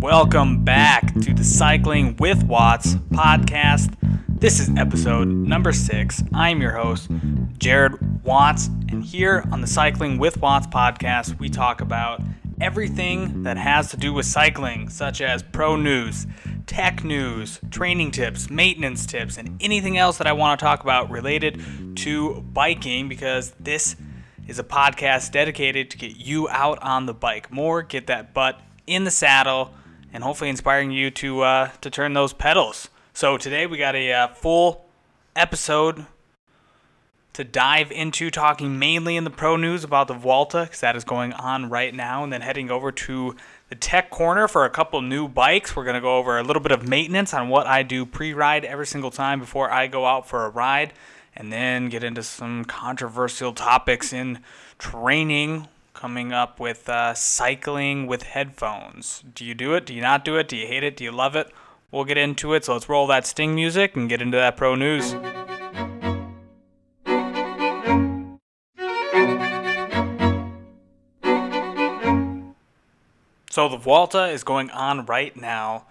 Welcome back to the Cycling with Watts podcast. This is episode number six. I'm your host, Jared Watts, and here on the Cycling with Watts podcast, we talk about everything that has to do with cycling, such as pro news, tech news, training tips, maintenance tips, and anything else that I want to talk about related to biking because this is a podcast dedicated to get you out on the bike more, get that butt in the saddle, and hopefully inspiring you to uh, to turn those pedals. So today we got a uh, full episode to dive into talking mainly in the pro news about the Vuelta because that is going on right now, and then heading over to the tech corner for a couple new bikes. We're going to go over a little bit of maintenance on what I do pre-ride every single time before I go out for a ride, and then get into some controversial topics in training coming up with uh, cycling with headphones. Do you do it? Do you not do it? Do you hate it? Do you love it? We'll get into it. So let's roll that sting music and get into that pro news. So the Vuelta is going on right now.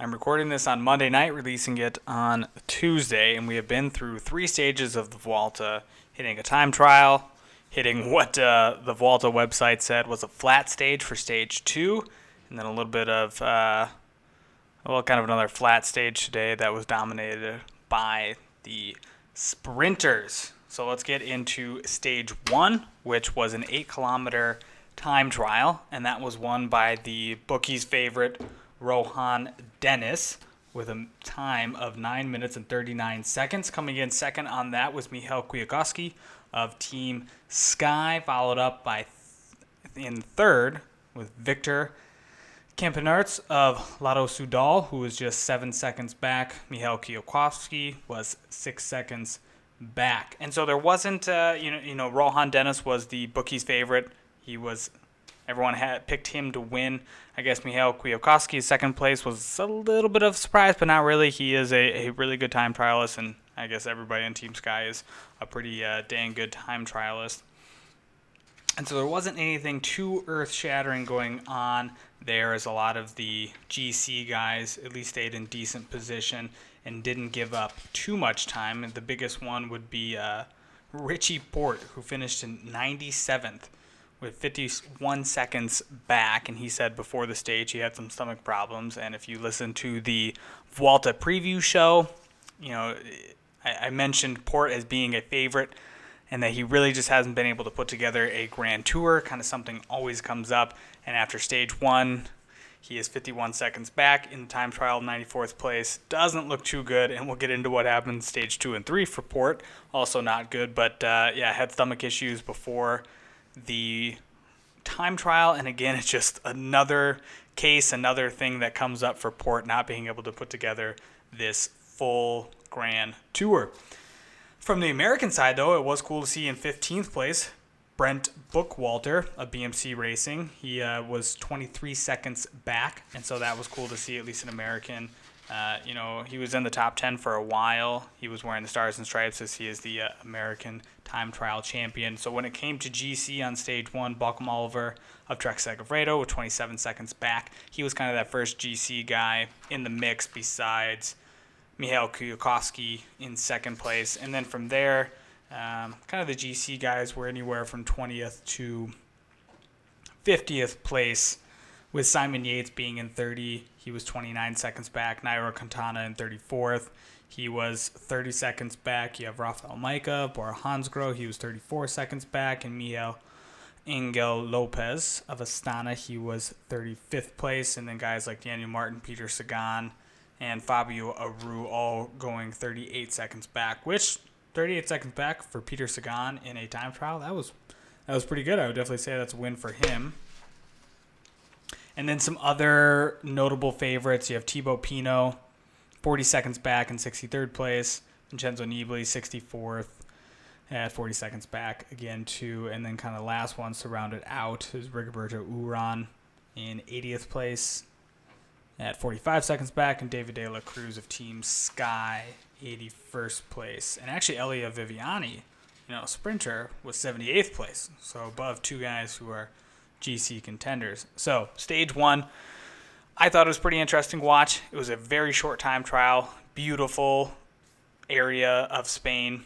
I'm recording this on Monday night, releasing it on Tuesday, and we have been through three stages of the Vuelta, hitting a time trial, hitting what uh, the Vuelta website said was a flat stage for stage two, and then a little bit of, uh, well, kind of another flat stage today that was dominated by the sprinters. So let's get into stage one, which was an eight kilometer time trial, and that was won by the bookie's favorite, Rohan Dennis, with a time of 9 minutes and 39 seconds. Coming in second on that was Michał Kwiatkowski of Team Sky, followed up by th- in third with Victor Campenaerts of Lotto Soudal, who was just seven seconds back. Michał Kwiatkowski was six seconds back, and so there wasn't, uh, you know, you know, Rohan Dennis was the bookie's favorite. He was everyone had picked him to win. I guess Michał Kwiatkowski's second place was a little bit of a surprise, but not really. He is a, a really good time trialist, and I guess everybody in Team Sky is a pretty uh, dang good time trialist. And so there wasn't anything too earth shattering going on there, as a lot of the GC guys at least stayed in decent position and didn't give up too much time. And the biggest one would be uh, Richie Porte, who finished in 97th with 51 seconds back. And he said before the stage he had some stomach problems. And if you listen to the Vuelta preview show, you know, I, I mentioned Porte as being a favorite and that he really just hasn't been able to put together a grand tour. Kind of something always comes up. And after stage one, he is 51 seconds back in the time trial, 94th place. Doesn't look too good, and we'll get into what happened stage two and three for Porte. Also not good, but uh, yeah, had stomach issues before the time trial. And again, it's just another case, another thing that comes up for Porte not being able to put together this full grand tour. From the American side, though, it was cool to see in 15th place Brent Bookwalter of BMC Racing. He uh, was 23 seconds back, and so that was cool to see at least an American. Uh, you know, he was in the top 10 for a while. He was wearing the stars and stripes as he is the uh, American time trial champion. So when it came to GC on stage one, Bauke Mollema of Trek Segafredo with 27 seconds back, he was kind of that first GC guy in the mix besides Michał Kwiatkowski in second place. And then from there, um, kind of the GC guys were anywhere from 20th to 50th place, with Simon Yates being in 30. He was 29 seconds back. Nairo Quintana in 34th. He was 30 seconds back. You have Rafał Majka, Bora Hansgrohe. He was 34 seconds back. And Miguel Angel Lopez of Astana. He was 35th place. And then guys like Daniel Martin, Peter Sagan, and Fabio Aru all going 38 seconds back, which 38 seconds back for Peter Sagan in a time trial, that was that was pretty good. I would definitely say that's a win for him. And then some other notable favorites. You have Thibaut Pinot, 40 seconds back in 63rd place. Vincenzo Nibali, 64th at 40 seconds back again, too. And then kind of last one surrounded out is Rigoberto Uran in 80th place at 45 seconds back, and David De La Cruz of Team Sky, 81st place. And actually, Elia Viviani, you know, sprinter, was 78th place, so above two guys who are GC contenders. So, stage one, I thought it was pretty interesting watch. It was a very short time trial, beautiful area of Spain.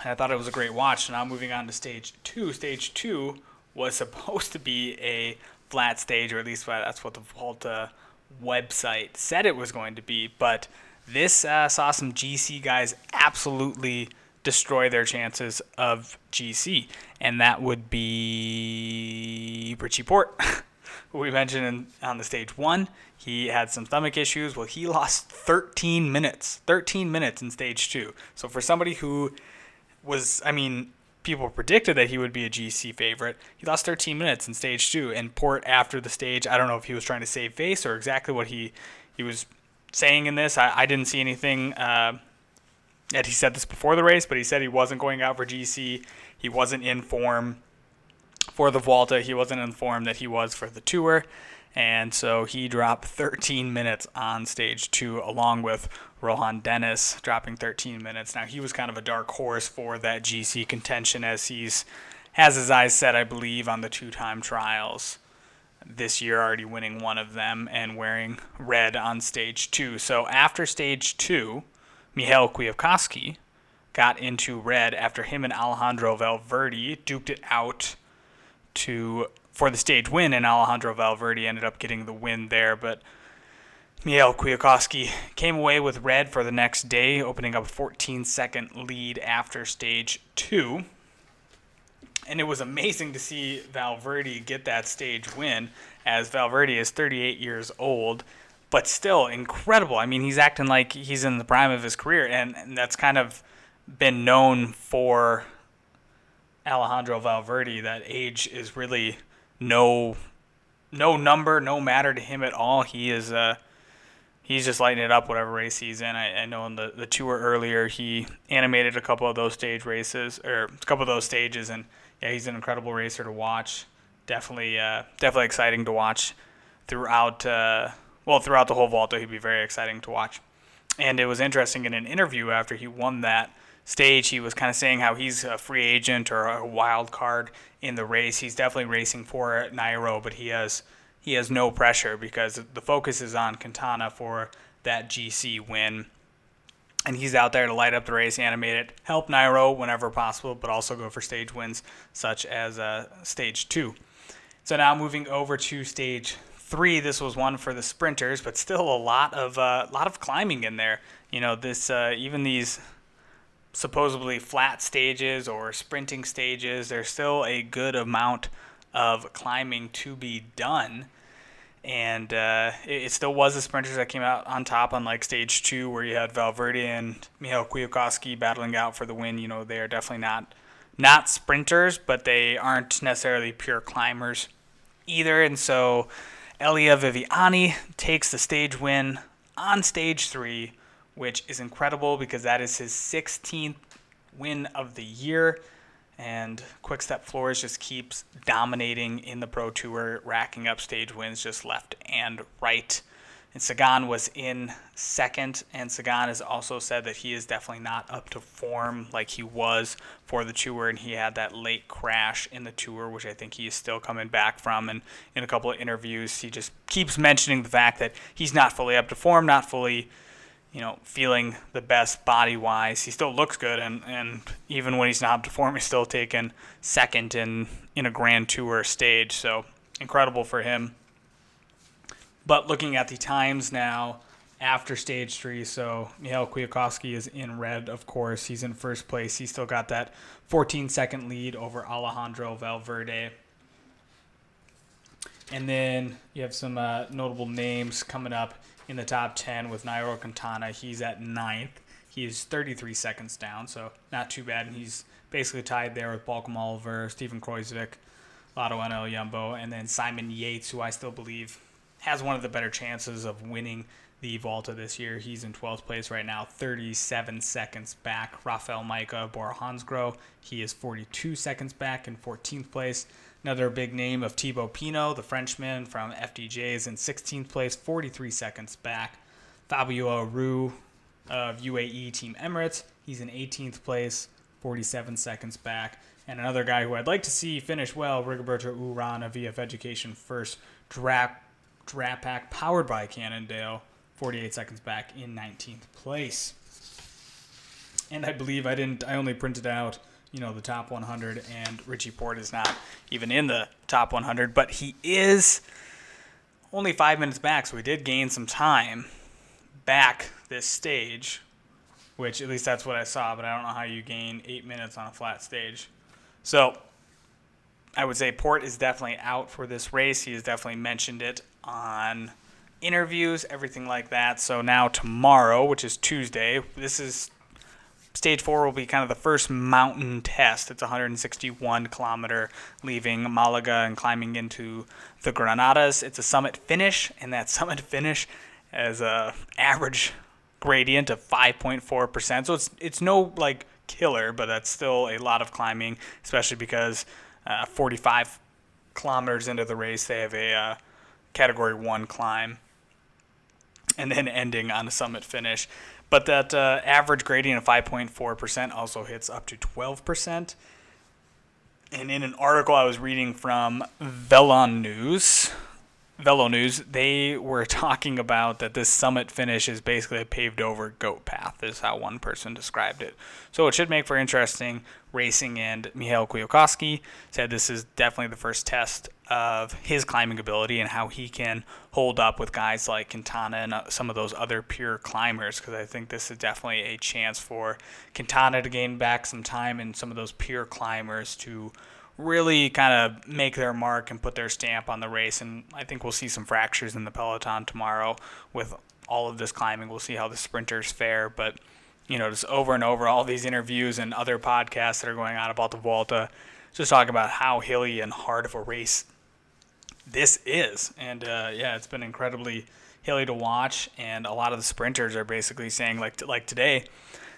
And I thought it was a great watch. Now moving on to stage two. Stage two was supposed to be a flat stage, or at least that's what the Vuelta website said it was going to be. But this uh, saw some GC guys absolutely destroy their chances of GC, and that would be Richie Porte. we mentioned in, on the stage one. He had some stomach issues. Well, he lost 13 minutes, 13 minutes in stage two. So for somebody who was, I mean, people predicted that he would be a GC favorite. He lost 13 minutes in stage two. And Porte after the stage, I don't know if he was trying to save face or exactly what he he was saying in this. I, I didn't see anything. Uh, that he said this before the race, but he said he wasn't going out for GC. He wasn't in form for the Vuelta. He wasn't informed that he was for the Tour. And so he dropped 13 minutes on stage two, along with Rohan Dennis dropping 13 minutes. Now, he was kind of a dark horse for that GC contention as he's has his eyes set, I believe, on the two time trials this year, already winning one of them and wearing red on stage two. So after stage two, Michał Kwiatkowski got into red after him and Alejandro Valverde duked it out to for the stage win, and Alejandro Valverde ended up getting the win there. But Michał Kwiatkowski came away with red for the next day, opening up a 14 second lead after stage two. And it was amazing to see Valverde get that stage win, as Valverde is 38 years old, but still incredible. I mean, he's acting like he's in the prime of his career, and, and that's kind of been known for Alejandro Valverde that age is really no no number, no matter to him at all. He is uh he's just lighting it up whatever race he's in. I, I know in the, the tour earlier he animated a couple of those stage races or a couple of those stages and yeah, he's an incredible racer to watch. Definitely uh definitely exciting to watch throughout uh well throughout the whole Vuelta he'd be very exciting to watch. And it was interesting in an interview after he won that stage, he was kind of saying how he's a free agent or a wild card in the race. He's definitely racing for Nairo, but he has he has no pressure because the focus is on Quintana for that GC win. And he's out there to light up the race, animate it, help Nairo whenever possible, but also go for stage wins such as uh, stage two. So now moving over to stage three, this was one for the sprinters, but still a lot of a uh, lot of climbing in there. You know, this uh, even these supposedly flat stages or sprinting stages, there's still a good amount of climbing to be done. And uh, it, it, still was the sprinters that came out on top on like stage two, where you had Valverde and Michał Kwiatkowski battling out for the win. You know, they are definitely not not sprinters, but they aren't necessarily pure climbers either. And so Elia Viviani takes the stage win on stage three which is incredible because that is his 16th win of the year. And Quickstep Floors just keeps dominating in the Pro Tour, racking up stage wins just left and right. And Sagan was in second, and Sagan has also said that he is definitely not up to form like he was for the tour, and he had that late crash in the tour, which I think he is still coming back from. And in a couple of interviews, he just keeps mentioning the fact that he's not fully up to form, not fully you know, feeling the best body wise. He still looks good, and, and even when he's not performing, he's still taking second in, in a Grand Tour stage. So incredible for him. But looking at the times now after stage three, so Michał Kwiatkowski is in red, of course. He's in first place. He's still got that 14 second lead over Alejandro Valverde. And then you have some uh, notable names coming up in the top 10 with Nairo Quintana. He's at ninth. He's 33 seconds down, so not too bad. And he's basically tied there with Bauke Mollema, Steven Kruijswijk, Lotto NL Jumbo, and then Simon Yates, who I still believe has one of the better chances of winning the Vuelta this year. He's in 12th place right now, 37 seconds back. Rafael Majka, Bora Hansgrohe, he is 42 seconds back in 14th place. Another big name of Thibaut Pinot, the Frenchman from FDJ, is in 16th place, 43 seconds back. Fabio Aru of UAE Team Emirates, he's in 18th place, 47 seconds back. And another guy who I'd like to see finish well, Rigoberto Uran of VF Education First draft Pack, powered by Cannondale, 48 seconds back in 19th place. And I believe I didn't, I only printed out you know, the top 100, and Richie Porte is not even in the top 100, but he is only five minutes back, so we did gain some time back this stage, which at least that's what I saw, but I don't know how you gain eight minutes on a flat stage. So I would say Porte is definitely out for this race. He has definitely mentioned it on interviews, everything like that. So now tomorrow, which is Tuesday, this is stage four will be kind of the first mountain test. It's 161 kilometer, leaving Malaga and climbing into the Granadas. It's a summit finish, and that summit finish has a average gradient of 5.4%. So it's it's no like killer, but that's still a lot of climbing, especially because uh, 45 kilometers into the race they have a uh, category one climb, and then ending on a summit finish. But that uh, average gradient of 5.4% also hits up to 12%. And in an article I was reading from Velon News, Velo News, they were talking about that this summit finish is basically a paved over goat path, is how one person described it. So it should make for interesting racing. And Michał Kwiatkowski said this is definitely the first test of his climbing ability and how he can hold up with guys like Quintana and uh, some of those other pure climbers. Because I think this is definitely a chance for Quintana to gain back some time and some of those pure climbers to really kind of make their mark and put their stamp on the race. And I think we'll see some fractures in the peloton tomorrow with all of this climbing. We'll see how the sprinters fare, but you know, just over and over, all these interviews and other podcasts that are going on about the Vuelta, just talk about how hilly and hard of a race this is. And uh, yeah, it's been incredibly hilly to watch, and a lot of the sprinters are basically saying like like today,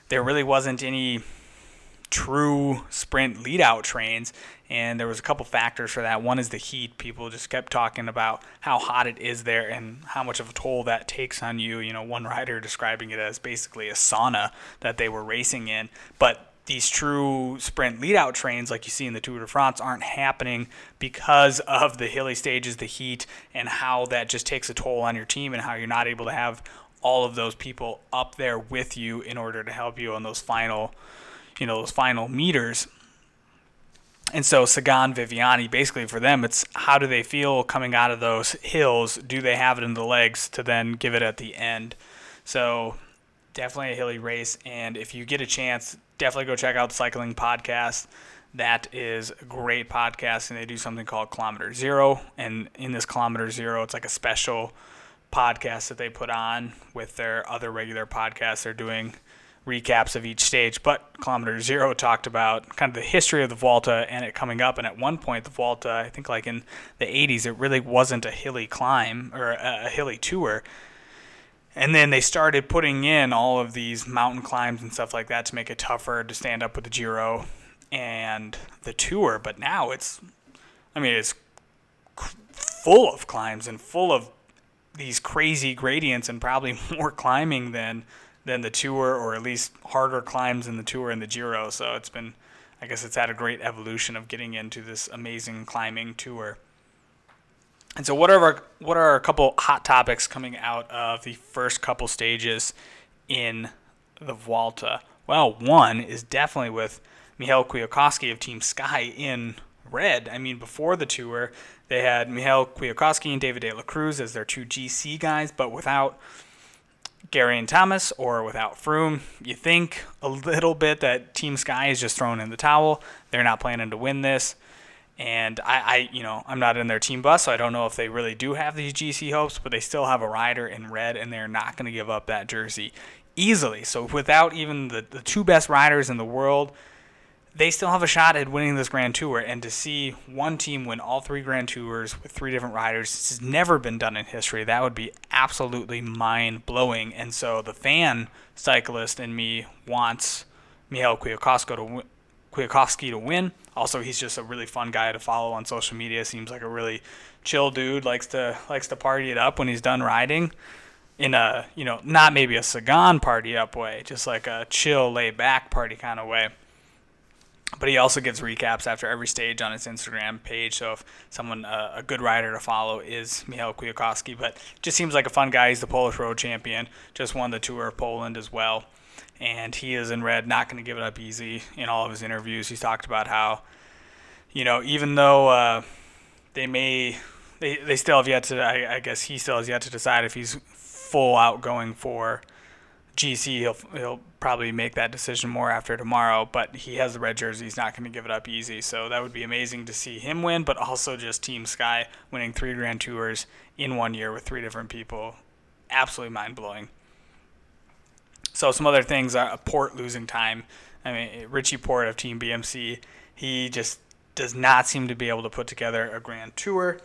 there really wasn't any true sprint lead out trains and there was a couple factors for that. One is the heat. People just kept talking about how hot it is there and how much of a toll that takes on you. You know one rider describing it as basically a sauna that they were racing in. But these true sprint lead out trains like you see in the Tour de France aren't happening because of the hilly stages, the heat, and how that just takes a toll on your team and how you're not able to have all of those people up there with you in order to help you on those final you know those final meters. And so Sagan, Viviani, basically for them, it's how do they feel coming out of those hills? Do they have it in the legs to then give it at the end? So definitely a hilly race. And if you get a chance, definitely go check out the cycling podcast. That is a great podcast, and they do something called Kilometer Zero. And in this Kilometer Zero, it's like a special podcast that they put on with their other regular podcasts they're doing recaps of each stage. But Kilometer Zero talked about kind of the history of the Vuelta and it coming up. And at one point, the Vuelta, I think like in the 80s, it really wasn't a hilly climb or a, a hilly tour. And then they started putting in all of these mountain climbs and stuff like that to make it tougher to stand up with the Giro and the Tour. But now it's, I mean, it's full of climbs and full of these crazy gradients and probably more climbing than than the tour, or at least harder climbs in the tour and the Giro. So it's been, I guess, it's had a great evolution of getting into this amazing climbing tour. And so, what are our, what are a couple hot topics coming out of the first couple stages in the Vuelta? Well, one is definitely with Michał Kwiatkowski of Team Sky in red. I mean, before the tour, they had Michał Kwiatkowski and David De La Cruz as their two GC guys, but without Geraint Thomas or without Froome, you think a little bit that Team Sky is just thrown in the towel. They're not planning to win this. And I, I, you know, I'm not in their team bus, so I don't know if they really do have these GC hopes, but they still have a rider in red, and they're not going to give up that jersey easily. So without even the, the two best riders in the world, they still have a shot at winning this Grand Tour. And to see one team win all three Grand Tours with three different riders, this has never been done in history. That would be absolutely mind blowing. And so the fan cyclist in me wants Michał Kwiatkowski to, Kwiatkowski to win. Also, he's just a really fun guy to follow on social media. Seems like a really chill dude. likes to likes to party it up when he's done riding. In a you know not maybe a Sagan party up way, just like a chill, laid back party kind of way. But he also gives recaps after every stage on his Instagram page. So if someone uh, a good rider to follow is Michał Kwiatkowski, but just seems like a fun guy. He's the Polish road champion. Just won the Tour of Poland as well, and he is in red. Not going to give it up easy. In all of his interviews, he's talked about how, you know, even though uh, they may, they they still have yet to. I, I guess he still has yet to decide if he's full out going for GC, he'll he'll probably make that decision more after tomorrow. But he has the red jersey; he's not going to give it up easy. So that would be amazing to see him win, but also just Team Sky winning three Grand Tours in one year with three different people, absolutely mind blowing. So some other things are Porte losing time. I mean, Richie Porte of Team BMC, he just does not seem to be able to put together a Grand Tour,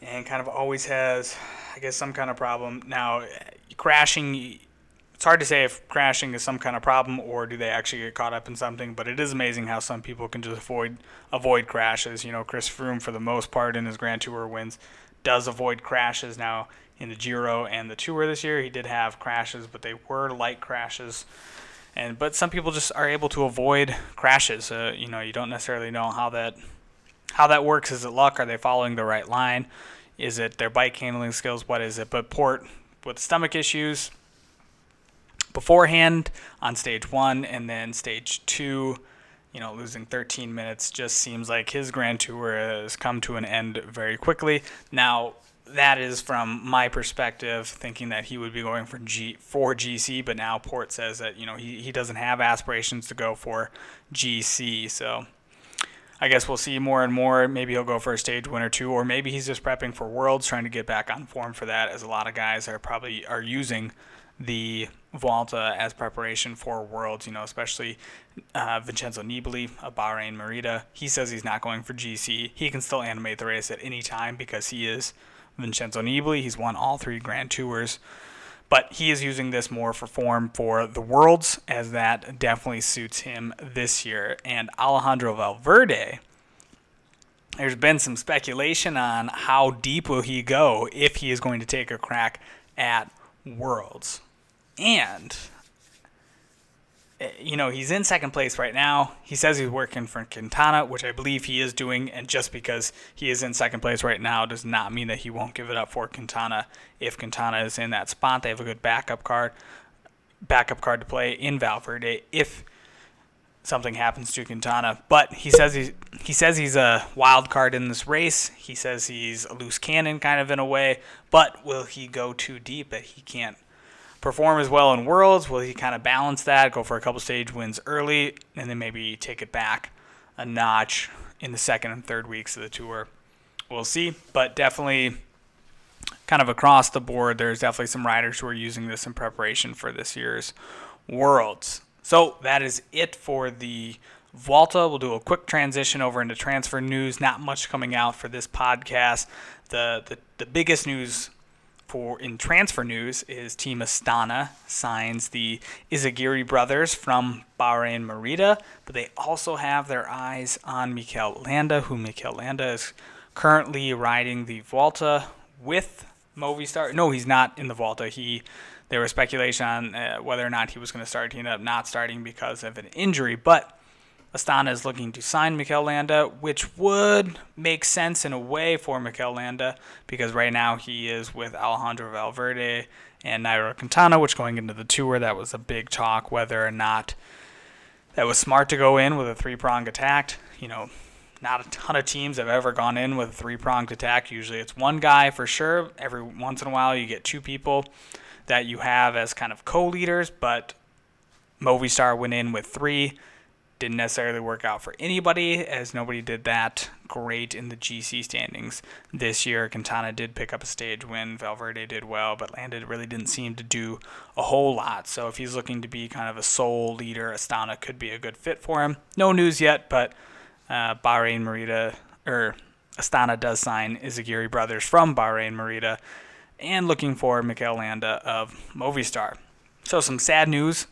and kind of always has, I guess, some kind of problem. Now, crashing it's hard to say if crashing is some kind of problem or do they actually get caught up in something. But it is amazing how some people can just avoid avoid crashes. You know, Chris Froome for the most part in his Grand Tour wins does avoid crashes. Now in the Giro and the Tour this year, he did have crashes, but they were light crashes. And but some people just are able to avoid crashes. Uh, you know, you don't necessarily know how that how that works. Is it luck? Are they following the right line? Is it their bike handling skills? What is it? But Porte with stomach issues beforehand on stage one, and then stage two, you know, losing 13 minutes just seems like his Grand Tour has come to an end very quickly. Now, that is from my perspective, thinking that he would be going for G for GC, but now Porte says that you know he, he doesn't have aspirations to go for GC. So I guess we'll see more and more. Maybe he'll go for a stage win or two, or maybe he's just prepping for Worlds, trying to get back on form for that. As a lot of guys are probably are using the Vuelta as preparation for Worlds, you know, especially uh, Vincenzo Nibali of Bahrain Merida. He says he's not going for GC. He can still animate the race at any time because he is Vincenzo Nibali. He's won all three Grand Tours. But he is using this more for form for the Worlds, as that definitely suits him this year. And Alejandro Valverde, there's been some speculation on how deep will he go if he is going to take a crack at Worlds. And eh, you know, he's in second place right now. He says he's working for Quintana, which I believe he is doing. And just because he is in second place right now does not mean that he won't give it up for Quintana if Quintana is in that spot. They have a good backup card, backup card to play in Valverde if something happens to Quintana. But he says he's he says he's a wild card in this race. He says he's a loose cannon kind of in a way. But will he go too deep that he can't? perform as well in Worlds? Will he kind of balance that, go for a couple stage wins early, and then maybe take it back a notch in the second and third weeks of the tour? We'll see, but definitely kind of across the board, there's definitely some riders who are using this in preparation for this year's Worlds. So that is it for the Vuelta. We'll do a quick transition over into transfer news. Not much coming out for this podcast. The, the, the biggest news for in transfer news is Team Astana signs the Izagirre brothers from Bahrain Merida, but they also have their eyes on Mikel Landa, who Mikel Landa is currently riding the Vuelta with Movistar. No, he's not in the Vuelta. He there was speculation on uh, whether or not he was going to start. He ended up not starting because of an injury, but Astana is looking to sign Mikel Landa, which would make sense in a way for Mikel Landa because right now he is with Alejandro Valverde and Nairo Quintana, which going into the tour, that was a big talk whether or not that was smart to go in with a three pronged attack. You know, not a ton of teams have ever gone in with a three pronged attack. Usually it's one guy for sure. Every once in a while you get two people that you have as kind of co leaders, but Movistar went in with three didn't necessarily work out for anybody, as nobody did that great in the GC standings this year. Quintana did pick up a stage win. Valverde did well, but Landa really didn't seem to do a whole lot. So if he's looking to be kind of a sole leader, Astana could be a good fit for him. No news yet, but uh, Bahrain Merida or Astana does sign Izagirre brothers from Bahrain Merida, and looking for Mikel Landa of Movistar. So some sad news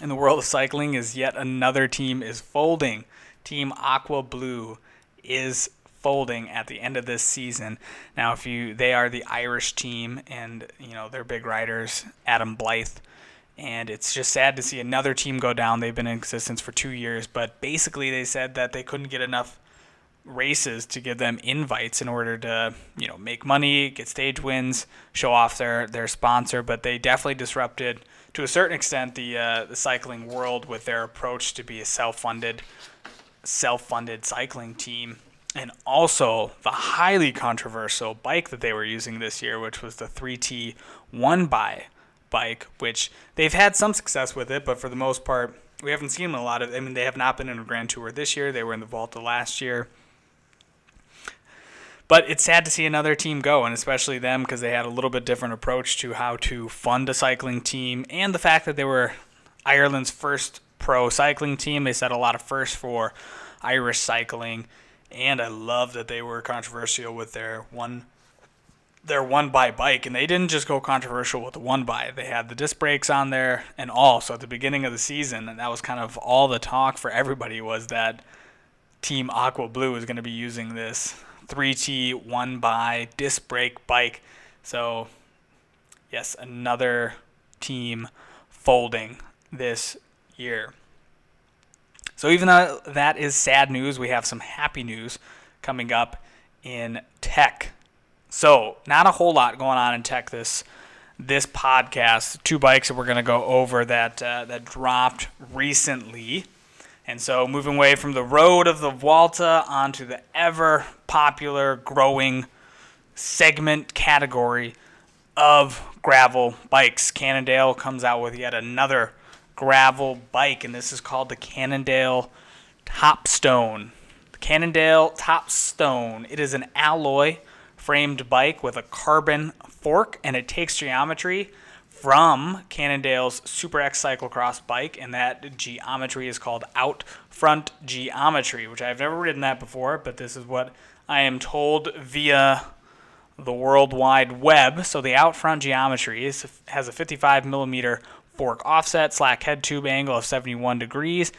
in the world of cycling is yet another team is folding. Team Aqua Blue is folding at the end of this season. Now, if you they are the Irish team, and you know their big riders, Adam Blythe, and it's just sad to see another team go down. They've been in existence for two years, but basically they said that they couldn't get enough races to give them invites in order to you know make money, get stage wins, show off their their sponsor. But they definitely disrupted to a certain extent the uh, the cycling world with their approach to be a self-funded self-funded cycling team. And also the highly controversial bike that they were using this year, which was the 3T One by bike, which they've had some success with it, but for the most part, we haven't seen them a lot of. I mean, they have not been in a Grand Tour this year. They were in the Vuelta last year. But it's sad to see another team go, and especially them because they had a little bit different approach to how to fund a cycling team, and the fact that they were Ireland's first pro cycling team. They set a lot of firsts for Irish cycling, and I love that they were controversial with their one their one by bike, and they didn't just go controversial with the one by. They had the disc brakes on there and all. So at the beginning of the season, and that was kind of all the talk for everybody was that Team Aqua Blue is going to be using this 3T one by disc brake bike. So yes, another team folding this year. So even though that is sad news, we have some happy news coming up in tech. So, not a whole lot going on in tech this this podcast. Two bikes that we're going to go over that uh, that dropped recently. And so, moving away from the road of the Vuelta onto the ever popular, growing segment category of gravel bikes. Cannondale comes out with yet another gravel bike, and this is called the Cannondale Topstone. The Cannondale Topstone. It is an alloy framed bike with a carbon fork, and it takes geometry from Cannondale's Super X cyclocross bike, and that geometry is called out front geometry, which I've never ridden that before, but this is what I am told via the World Wide Web. So the out front geometry is, has a 55 millimeter fork offset, slack head tube angle of 71 degrees,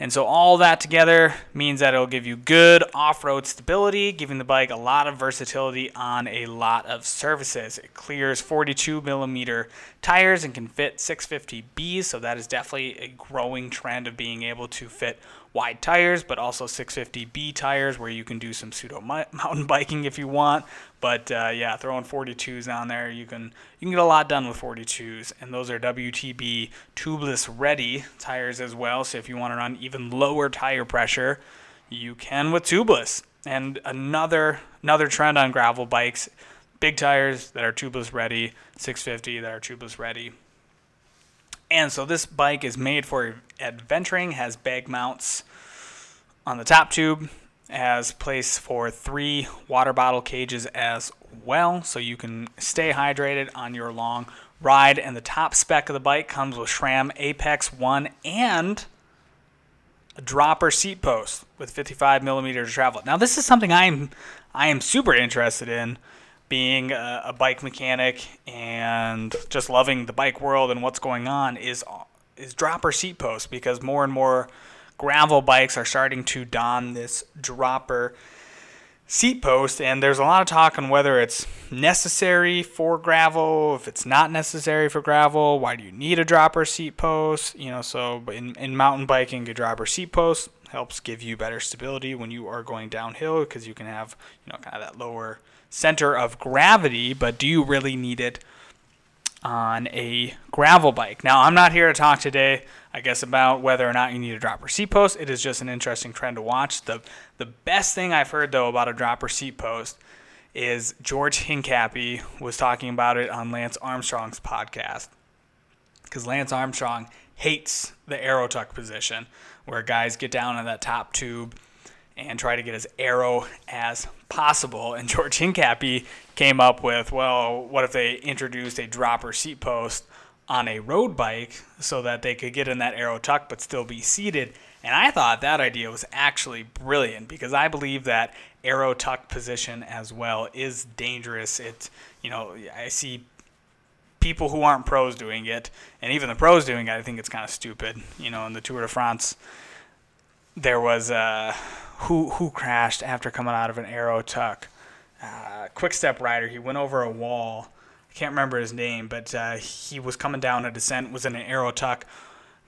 and so all that together means that it'll give you good off-road stability, giving the bike a lot of versatility on a lot of surfaces. It clears 42 millimeter tires and can fit 650Bs, so that is definitely a growing trend of being able to fit wide tires, but also 650B tires where you can do some pseudo mountain biking if you want. But uh, yeah, throwing 42s on there, you can you can get a lot done with 42s, and those are WTB tubeless ready tires as well. So if you want to run even lower tire pressure, you can with tubeless. And another another trend on gravel bikes, big tires that are tubeless ready, 650 that are tubeless ready. And so this bike is made for adventuring, has bag mounts on the top tube, has place for three water bottle cages as well, so you can stay hydrated on your long ride. And the top spec of the bike comes with SRAM Apex 1 and a dropper seat post with 55 millimeters travel. Now, this is something I'm I am super interested in being a, a, bike mechanic and just loving the bike world and what's going on is is dropper seat posts because more and more gravel bikes are starting to don this dropper seat post and there's a lot of talk on whether it's necessary for gravel if it's not necessary for gravel why do you need a dropper seat post you know so in, in mountain biking a dropper seat post helps give you better stability when you are going downhill because you can have you know kind of that lower center of gravity, but do you really need it on a gravel bike? Now, I'm not here to talk today, I guess, about whether or not you need a dropper seat post. It is just an interesting trend to watch. The, the best thing I've heard, though, about a dropper seat post is George Hincapie was talking about it on Lance Armstrong's podcast. Because Lance Armstrong hates the aero tuck position, where guys get down on that top tube and try to get as aero as possible. And George Hincapie came up with, well, what if they introduced a dropper seat post on a road bike so that they could get in that aero tuck but still be seated? And I thought that idea was actually brilliant because I believe that aero tuck position as well is dangerous. It, you know, I see people who aren't pros doing it, and even the pros doing it, I think it's kind of stupid. You know, in the Tour de France, there was uh, who who crashed after coming out of an aero tuck. Uh, quick step rider. He went over a wall. Can't remember his name, but uh, he was coming down a descent. Was in an aero tuck.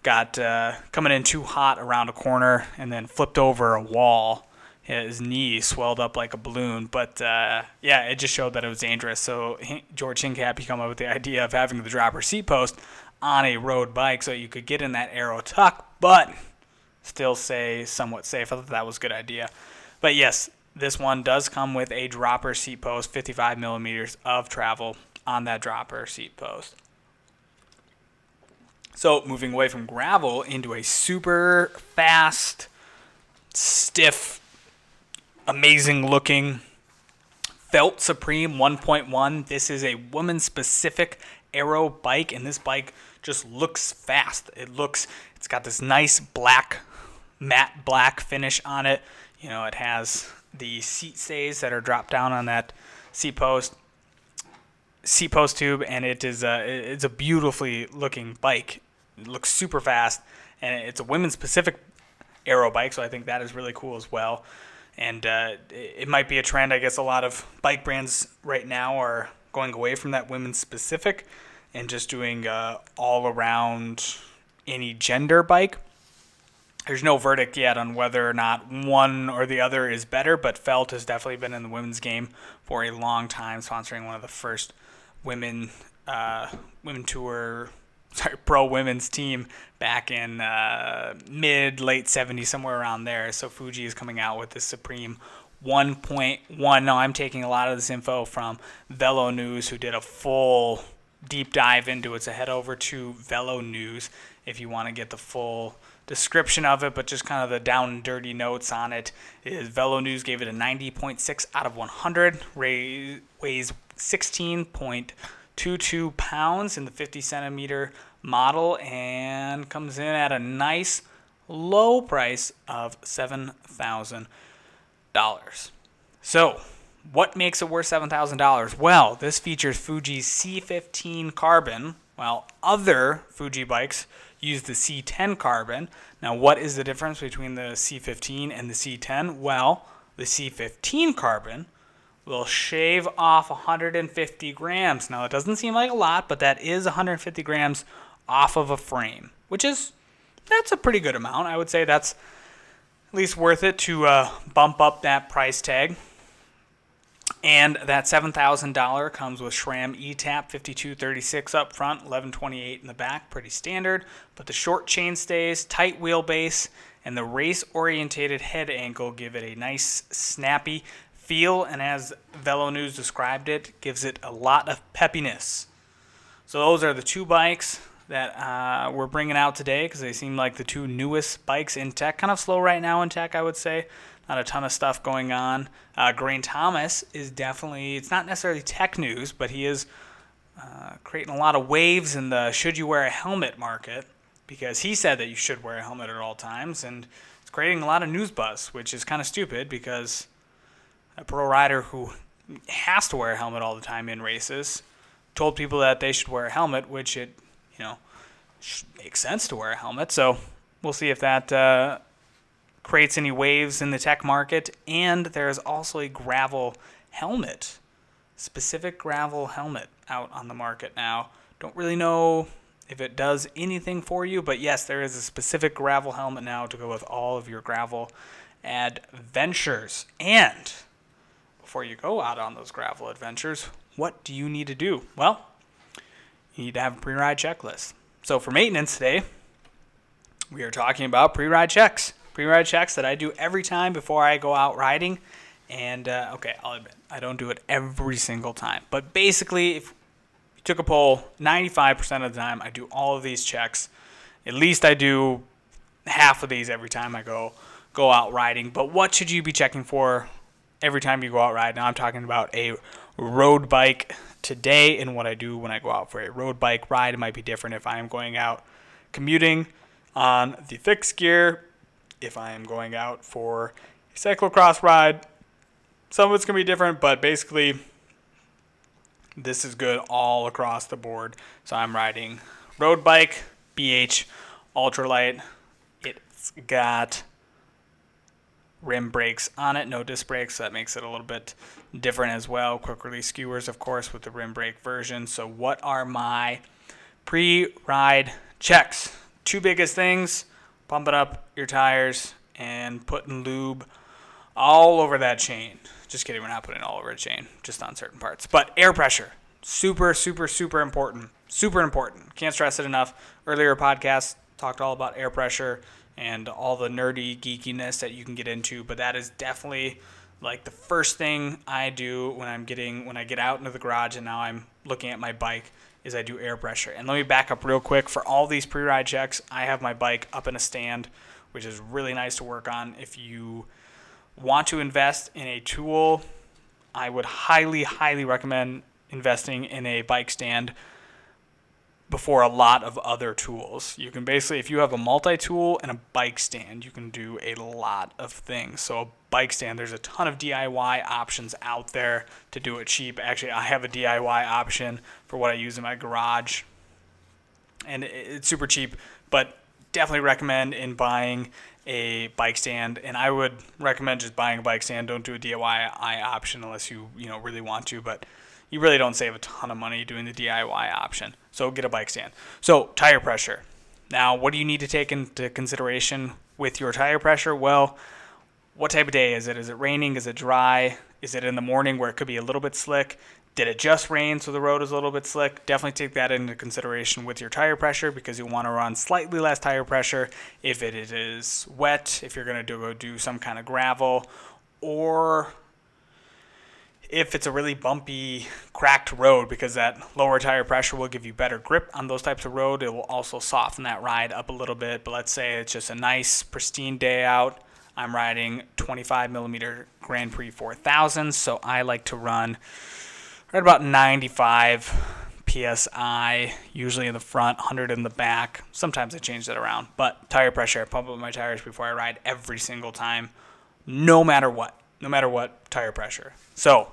Got uh, coming in too hot around a corner, and then flipped over a wall his knee swelled up like a balloon. But uh, yeah, it just showed that it was dangerous. So George Hincapie came up with the idea of having the dropper seat post on a road bike so you could get in that aero tuck, but still say somewhat safe. I thought that was a good idea. But yes, this one does come with a dropper seat post, 55 millimeters of travel on that dropper seat post. So moving away from gravel into a super fast, stiff amazing looking Felt Supreme 1.1. This is a woman specific aero bike, and this bike just looks fast. It looks, it's got this nice black, matte black finish on it. You know, it has the seat stays that are dropped down on that seat post, seat post tube, and it is a, it's a beautifully looking bike. It looks super fast, and it's a women's specific aero bike, so I think that is really cool as well and uh, it might be a trend. I guess a lot of bike brands right now are going away from that women's specific and just doing uh, all around any gender bike. There's no verdict yet on whether or not one or the other is better, but Felt has definitely been in the women's game for a long time, sponsoring one of the first women uh, women tour sorry, pro women's team back in uh, mid late 70s, somewhere around there. So Fuji is coming out with the Supreme 1.1. Now I'm taking a lot of this info from Velo News, who did a full deep dive into it. So head over to Velo News if you want to get the full description of it, but just kind of the down and dirty notes on it. Is Velo News gave it a 90.6 out of 100, weighs 16. pounds in the 50 centimeter model and comes in at a nice low price of $7,000. So, what makes it worth $7,000? Well, this features Fuji's C15 carbon, while other Fuji bikes use the C10 carbon. Now, what is the difference between the C15 and the C10? Well, the C15 carbon will shave off 150 grams. Now, it doesn't seem like a lot, but that is 150 grams off of a frame, which is that's a pretty good amount. I would say that's at least worth it to uh, bump up that price tag. And that $7,000 comes with SRAM ETAP 5236 up front, 1128 in the back, pretty standard. But the short chain stays, tight wheelbase, and the race orientated head angle give it a nice, snappy feel, and as Velo News described it, gives it a lot of peppiness. So those are the two bikes that uh, we're bringing out today because they seem like the two newest bikes in tech. Kind of slow right now in tech, I would say. Not a ton of stuff going on. Uh, Thomas is definitely, it's not necessarily tech news, but he is uh, creating a lot of waves in the should you wear a helmet market because he said that you should wear a helmet at all times. And it's creating a lot of news buzz, which is kind of stupid because a pro rider who has to wear a helmet all the time in races told people that they should wear a helmet, which it, you know, makes sense to wear a helmet. So we'll see if that uh, creates any waves in the tech market. And there's also a gravel helmet, specific gravel helmet out on the market now. Don't really know if it does anything for you, but yes, there is a specific gravel helmet now to go with all of your gravel adventures. And before you go out on those gravel adventures, what do you need to do? Well, you need to have a pre ride checklist. So for maintenance today, we are talking about pre ride checks. Pre ride checks that I do every time before I go out riding. And uh, okay, I'll admit, I don't do it every single time. But basically, if you took a poll, 95% of the time I do all of these checks. At least I do half of these every time I go go out riding. But what should you be checking for every time you go out ride. Now I'm talking about a road bike today and what I do when I go out for a road bike ride. It might be different if I am going out commuting on the fixed gear, if I am going out for a cyclocross ride. Some of it's going to be different, but basically this is good all across the board. So I'm riding road bike, BH, ultralight. It's got rim brakes on it, no disc brakes. So that makes it a little bit different as well. Quick release skewers, of course, with the rim brake version. So, what are my pre ride checks? Two biggest things pumping up your tires and putting lube all over that chain. Just kidding, we're not putting all over a chain, just on certain parts. But air pressure, super, super, super important. Super important. Can't stress it enough. Earlier podcast talked all about air pressure and all the nerdy geekiness that you can get into, but that is definitely like the first thing I do when I'm getting when I get out into the garage and now I'm looking at my bike is I do air pressure. And let me back up real quick for all these pre-ride checks. I have my bike up in a stand, which is really nice to work on if you want to invest in a tool. I would highly highly recommend investing in a bike stand before a lot of other tools. You can basically, if you have a multi tool and a bike stand, you can do a lot of things. So, a bike stand, there's a ton of DIY options out there to do it cheap. Actually, I have a DIY option for what I use in my garage, and it's super cheap, but definitely recommend in buying a bike stand and I would recommend just buying a bike stand don't do a DIY option unless you you know really want to but you really don't save a ton of money doing the DIY option. So get a bike stand. So tire pressure. Now, what do you need to take into consideration with your tire pressure? Well, what type of day is it? Is it raining? Is it dry? Is it in the morning where it could be a little bit slick? Did it just rain so the road is a little bit slick? Definitely take that into consideration with your tire pressure because you want to run slightly less tire pressure if it is wet, if you're going to do, go do some kind of gravel, or if it's a really bumpy, cracked road, because that lower tire pressure will give you better grip on those types of road. It will also soften that ride up a little bit. But let's say it's just a nice, pristine day out. I'm riding 25 millimeter Grand Prix 4000, so I like to run right about 95 psi, usually in the front, 100 in the back. Sometimes I change that around, but tire pressure, I pump up my tires before I ride every single time, no matter what, no matter what tire pressure. So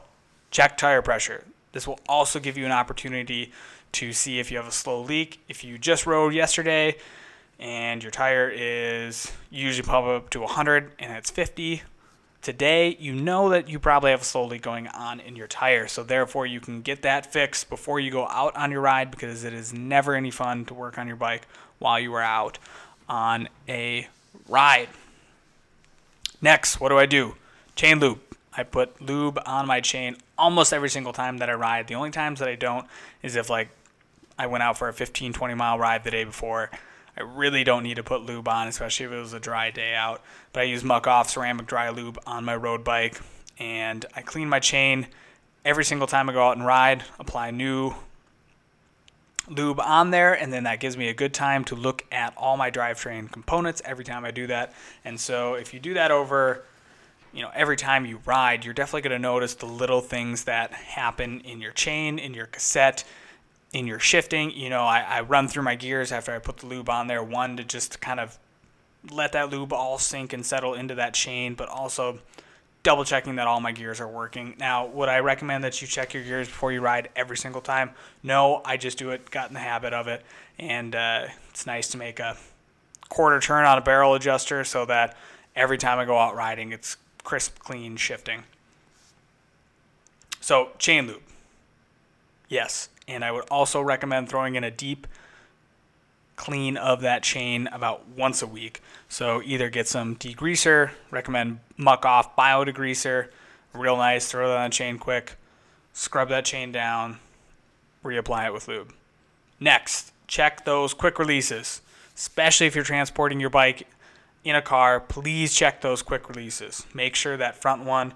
check tire pressure. This will also give you an opportunity to see if you have a slow leak. If you just rode yesterday and your tire is usually pump up to 100 and it's 50, today you know that you probably have a slow leak going on in your tire. So therefore you can get that fixed before you go out on your ride because it is never any fun to work on your bike while you are out on a ride. Next, what do I do? Chain lube. I put lube on my chain almost every single time that I ride. The only times that I don't is if like I went out for a 15 20 mile ride the day before. I really don't need to put lube on, especially if it was a dry day out. But I use Muc-Off ceramic dry lube on my road bike, and I clean my chain every single time I go out and ride. Apply new lube on there, and then that gives me a good time to look at all my drivetrain components every time I do that. And so if you do that over you know, every time you ride, you're definitely going to notice the little things that happen in your chain, in your cassette, in your shifting. You know, I, I run through my gears after I put the lube on there, one to just kind of let that lube all sink and settle into that chain, but also double checking that all my gears are working. Now, would I recommend that you check your gears before you ride every single time? No, I just do it, got in the habit of it, and uh, it's nice to make a quarter turn on a barrel adjuster so that every time I go out riding, it's crisp, clean shifting. So, chain lube. Yes. And I would also recommend throwing in a deep clean of that chain about once a week. So, either get some degreaser, recommend Muc-Off bio degreaser, real nice, throw that on the chain quick, scrub that chain down, reapply it with lube. Next, check those quick releases, especially if you're transporting your bike in a car, please check those quick releases. Make sure that front one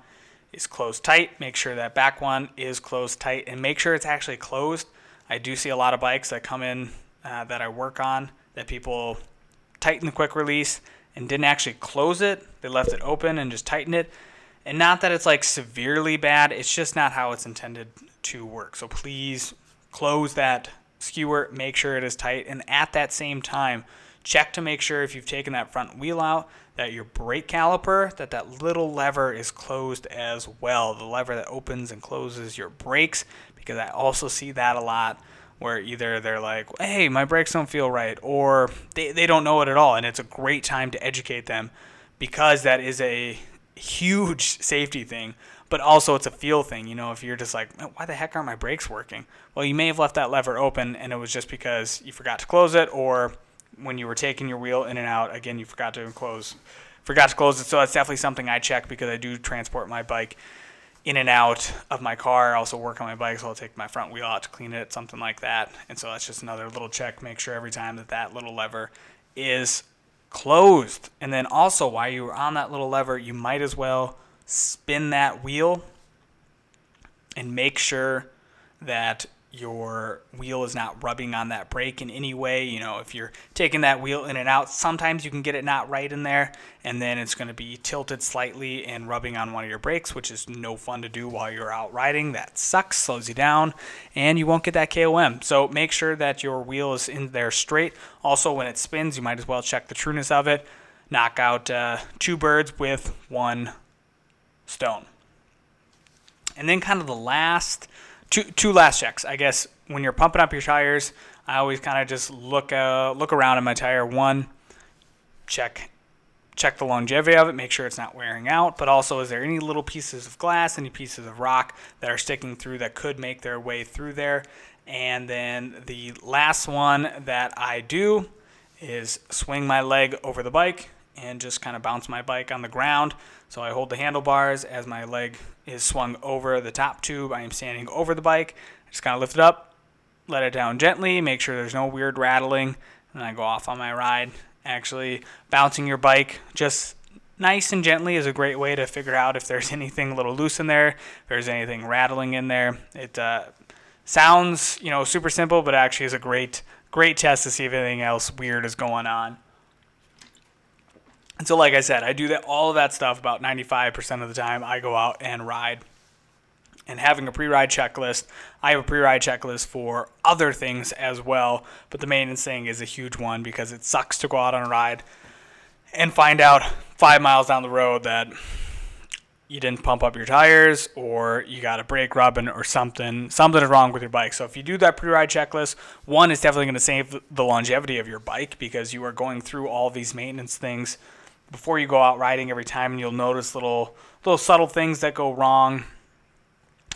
is closed tight, make sure that back one is closed tight, and make sure it's actually closed. I do see a lot of bikes that come in uh, that I work on that people tighten the quick release and didn't actually close it. They left it open and just tightened it. And not that it's like severely bad, it's just not how it's intended to work. So please close that skewer, make sure it is tight, and at that same time, Check to make sure if you've taken that front wheel out that your brake caliper, that that little lever is closed as well. The lever that opens and closes your brakes because I also see that a lot where either they're like, hey, my brakes don't feel right, or they, they don't know it at all. And it's a great time to educate them because that is a huge safety thing, but also it's a feel thing. You know, if you're just like, why the heck aren't my brakes working? Well, you may have left that lever open and it was just because you forgot to close it, or when you were taking your wheel in and out, again, you forgot to close. Forgot to close it, so that's definitely something I check because I do transport my bike in and out of my car. I also work on my bike, so I'll take my front wheel out to clean it, something like that. And so that's just another little check. Make sure every time that that little lever is closed. And then also, while you're on that little lever, you might as well spin that wheel and make sure that your wheel is not rubbing on that brake in any way. You know, if you're taking that wheel in and out, sometimes you can get it not right in there, and then it's going to be tilted slightly and rubbing on one of your brakes, which is no fun to do while you're out riding. That sucks, slows you down, and you won't get that KOM. So make sure that your wheel is in there straight. Also, when it spins, you might as well check the trueness of it. Knock out uh, two birds with one stone. And then, kind of the last two two last checks. I guess when you're pumping up your tires, I always kind of just look uh, look around in my tire. One, check check the longevity of it, make sure it's not wearing out. But also, is there any little pieces of glass, any pieces of rock that are sticking through that could make their way through there? And then the last one that I do is swing my leg over the bike and just kind of bounce my bike on the ground. So I hold the handlebars as my leg is swung over the top tube. I am standing over the bike. I just kind of lift it up, let it down gently, make sure there's no weird rattling, and I go off on my ride. Actually, bouncing your bike just nice and gently is a great way to figure out if there's anything a little loose in there, if there's anything rattling in there. It uh, sounds, you know, super simple, but actually is a great, great test to see if anything else weird is going on. And so, like I said, I do that all of that stuff about 95% of the time. I go out and ride. And having a pre-ride checklist, I have a pre-ride checklist for other things as well. But the maintenance thing is a huge one because it sucks to go out on a ride and find out five miles down the road that you didn't pump up your tires or you got a brake rubbing or something something is wrong with your bike so if you do that pre-ride checklist one is definitely going to save the longevity of your bike because you are going through all these maintenance things before you go out riding every time, and you'll notice little little subtle things that go wrong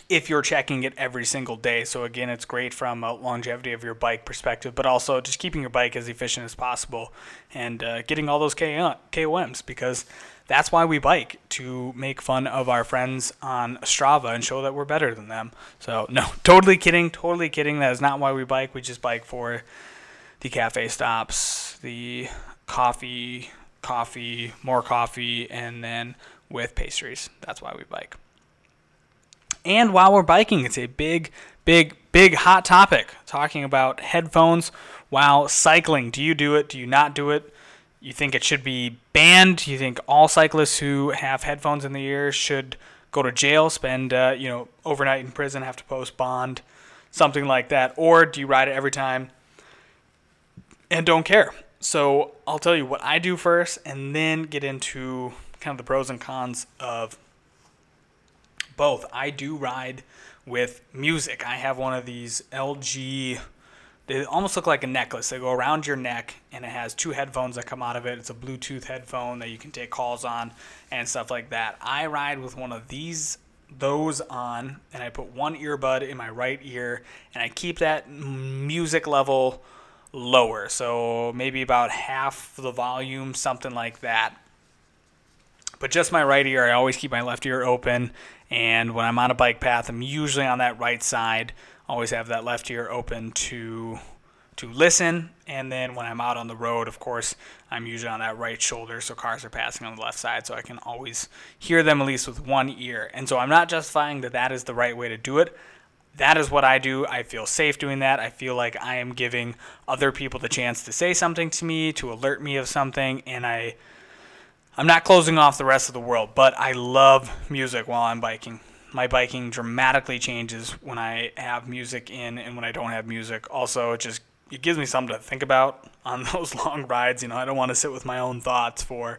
if you're checking it every single day. So again, it's great from a longevity of your bike perspective, but also just keeping your bike as efficient as possible and uh, getting all those KOMs because that's why we bike to make fun of our friends on Strava and show that we're better than them. So no, totally kidding, totally kidding. That is not why we bike. We just bike for the cafe stops, the coffee coffee, more coffee, and then with pastries. That's why we bike. And while we're biking, it's a big, big, big hot topic talking about headphones while cycling. Do you do it? Do you not do it? You think it should be banned? You think all cyclists who have headphones in the ear should go to jail, spend uh, you know overnight in prison, have to post bond, something like that? Or do you ride it every time and don't care? So I'll tell you what I do first and then get into kind of the pros and cons of both. I do ride with music. I have one of these LG they almost look like a necklace. They go around your neck and it has two headphones that come out of it. It's a Bluetooth headphone that you can take calls on and stuff like that. I ride with one of these those on and I put one earbud in my right ear and I keep that music level lower. So maybe about half the volume, something like that. But just my right ear, I always keep my left ear open. And when I'm on a bike path, I'm usually on that right side. Always have that left ear open to to listen. And then when I'm out on the road, of course, I'm usually on that right shoulder, so cars are passing on the left side, so I can always hear them at least with one ear. And so I'm not justifying that that is the right way to do it that is what I do. I feel safe doing that. I feel like I am giving other people the chance to say something to me, to alert me of something, and I I'm not closing off the rest of the world, but I love music while I'm biking. My biking dramatically changes when I have music in and when I don't have music. Also, it just it gives me something to think about on those long rides. You know, I don't want to sit with my own thoughts for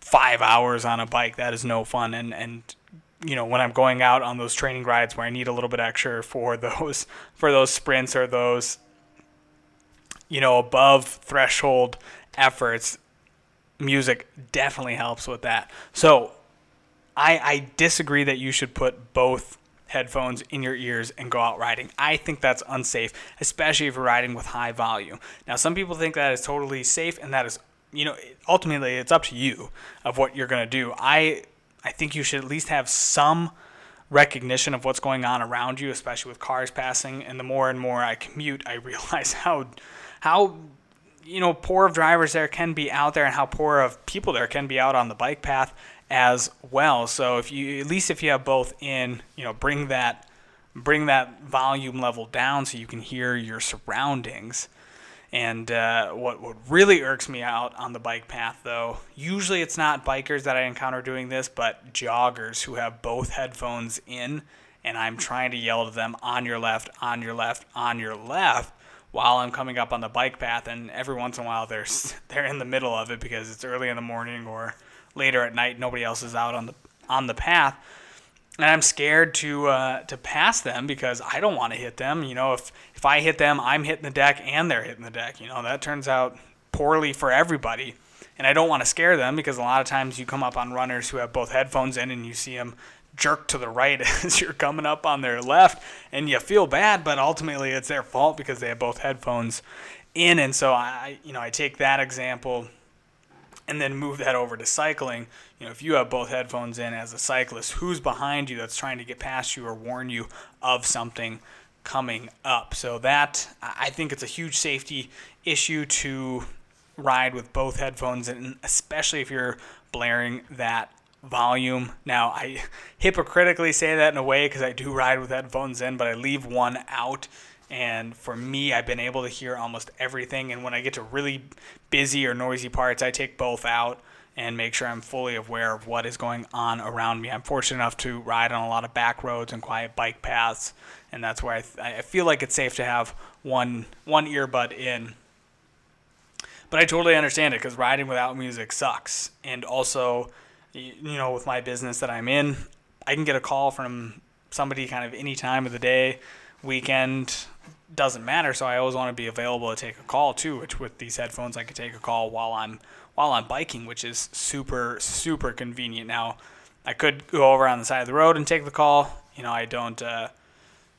five hours on a bike. That is no fun. And and you know when I'm going out on those training rides where I need a little bit extra for those for those sprints or those you know above threshold efforts music definitely helps with that so I, I disagree that you should put both headphones in your ears and go out riding. I think that's unsafe, especially if you're riding with high volume. Now, some people think that is totally safe, and that is, you know, ultimately it's up to you of what you're going to do. I I think you should at least have some recognition of what's going on around you, especially with cars passing. And the more and more I commute, I realize how how you know poor of drivers there can be out there and how poor of people there can be out on the bike path as well. So if you at least if you have both in, you know, bring that bring that volume level down so you can hear your surroundings. And uh, what what really irks me out on the bike path, though, usually it's not bikers that I encounter doing this, but joggers who have both headphones in, and I'm trying to yell to them on your left, on your left, on your left, while I'm coming up on the bike path. And every once in a while, they're they're in the middle of it because it's early in the morning or later at night. Nobody else is out on the on the path, and I'm scared to uh, to pass them because I don't want to hit them. You know, if if I hit them, I'm hitting the deck and they're hitting the deck. You know, that turns out poorly for everybody. And I don't want to scare them because a lot of times you come up on runners who have both headphones in and you see them jerk to the right as you're coming up on their left and you feel bad but ultimately it's their fault because they have both headphones in and so I you know I take that example and then move that over to cycling. You know, if you have both headphones in as a cyclist, who's behind you that's trying to get past you or warn you of something coming up? So that I think it's a huge safety issue to ride with both headphones and especially if you're blaring that volume. Now, I hypocritically say that in a way because I do ride with headphones in, but I leave one out and for me, I've been able to hear almost everything. And when I get to really busy or noisy parts, I take both out and make sure I'm fully aware of what is going on around me. I'm fortunate enough to ride on a lot of back roads and quiet bike paths, and that's where I, th- I feel like it's safe to have one one earbud in. But I totally understand it because riding without music sucks. And also, you know, with my business that I'm in, I can get a call from somebody kind of any time of the day, weekend, doesn't matter. So I always want to be available to take a call too. Which with these headphones, I can take a call while I'm while I'm biking, which is super super convenient. Now, I could go over on the side of the road and take the call. You know, I don't. Uh,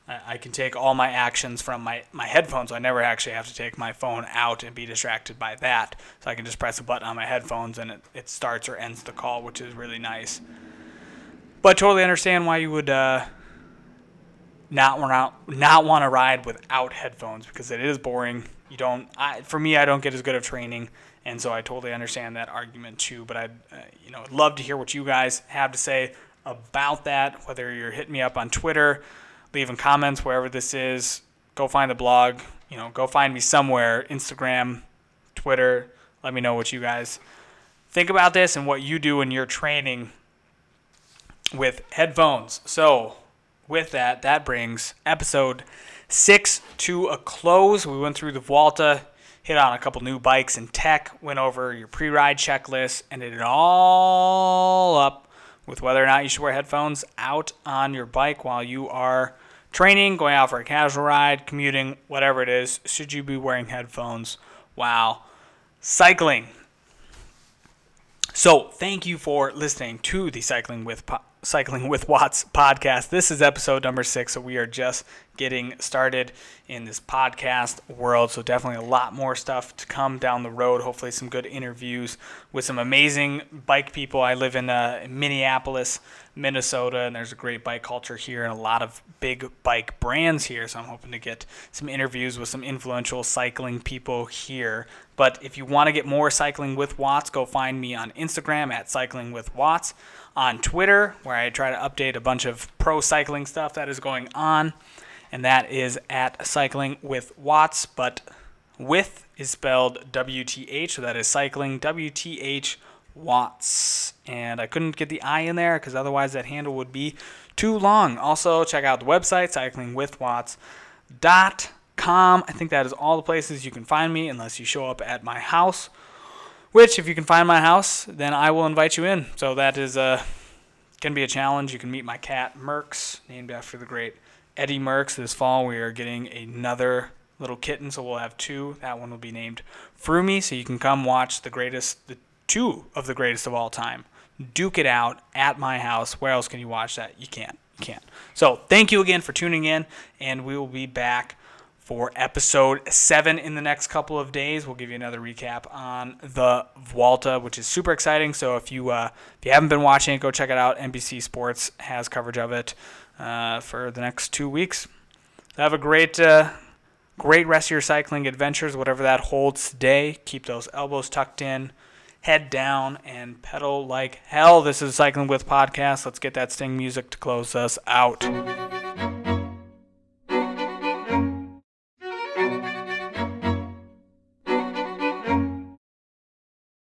I can take all my actions from my, my headphones. I never actually have to take my phone out and be distracted by that. So I can just press a button on my headphones and it, it starts or ends the call, which is really nice. But totally understand why you would uh, not want not want to ride without headphones because it is boring. You don't. I, for me, I don't get as good of training, and so I totally understand that argument too. But I'd uh, you know love to hear what you guys have to say about that. Whether you're hitting me up on Twitter, leaving comments wherever this is, go find the blog. You know, go find me somewhere. Instagram, Twitter. Let me know what you guys think about this and what you do in you're training with headphones. So with that, that brings episode six to a close. We went through the Vuelta, hit on a couple new bikes and tech, went over your pre ride checklist, ended it all up with whether or not you should wear headphones out on your bike while you are training, going out for a casual ride, commuting, whatever it is. Should you be wearing headphones while cycling? So, thank you for listening to the Cycling with po- Cycling with Watts podcast. This is episode number six, so we are just getting started in this podcast world. So, definitely a lot more stuff to come down the road. Hopefully, some good interviews with some amazing bike people. I live in uh, Minneapolis, Minnesota, and there's a great bike culture here and a lot of big bike brands here. So, I'm hoping to get some interviews with some influential cycling people here. But if you want to get more Cycling with Watts, go find me on Instagram at Cycling with Watts on Twitter, where I try to update a bunch of pro cycling stuff that is going on, and that is at Cycling with Watts, but with is spelled W T H, so that is cycling W T H Watts. And I couldn't get the I in there because otherwise that handle would be too long. Also, check out the website, cyclingwithwatts.com. I think that is all the places you can find me unless you show up at my house which, if you can find my house, then I will invite you in. So that is uh, a Can be a challenge. You can meet my cat Merckx, named after the great Eddy Merckx. This fall we are getting another little kitten, so we'll have two. That one will be named Froomy, so you can come watch the greatest, the two of the greatest of all time. Duke it out at my house. Where else can you watch that? You can't. You can't. So thank you again for tuning in, and we will be back for episode seven in the next couple of days. We'll give you another recap on the Vuelta, which is super exciting. So if you uh, if you haven't been watching it, go check it out. NBC Sports has coverage of it uh, for the next two weeks. Have a great uh, great rest of your cycling adventures, whatever that holds today. Keep those elbows tucked in, head down, and pedal like hell. This is Cycling with Podcast. Let's get that sting music to close us out.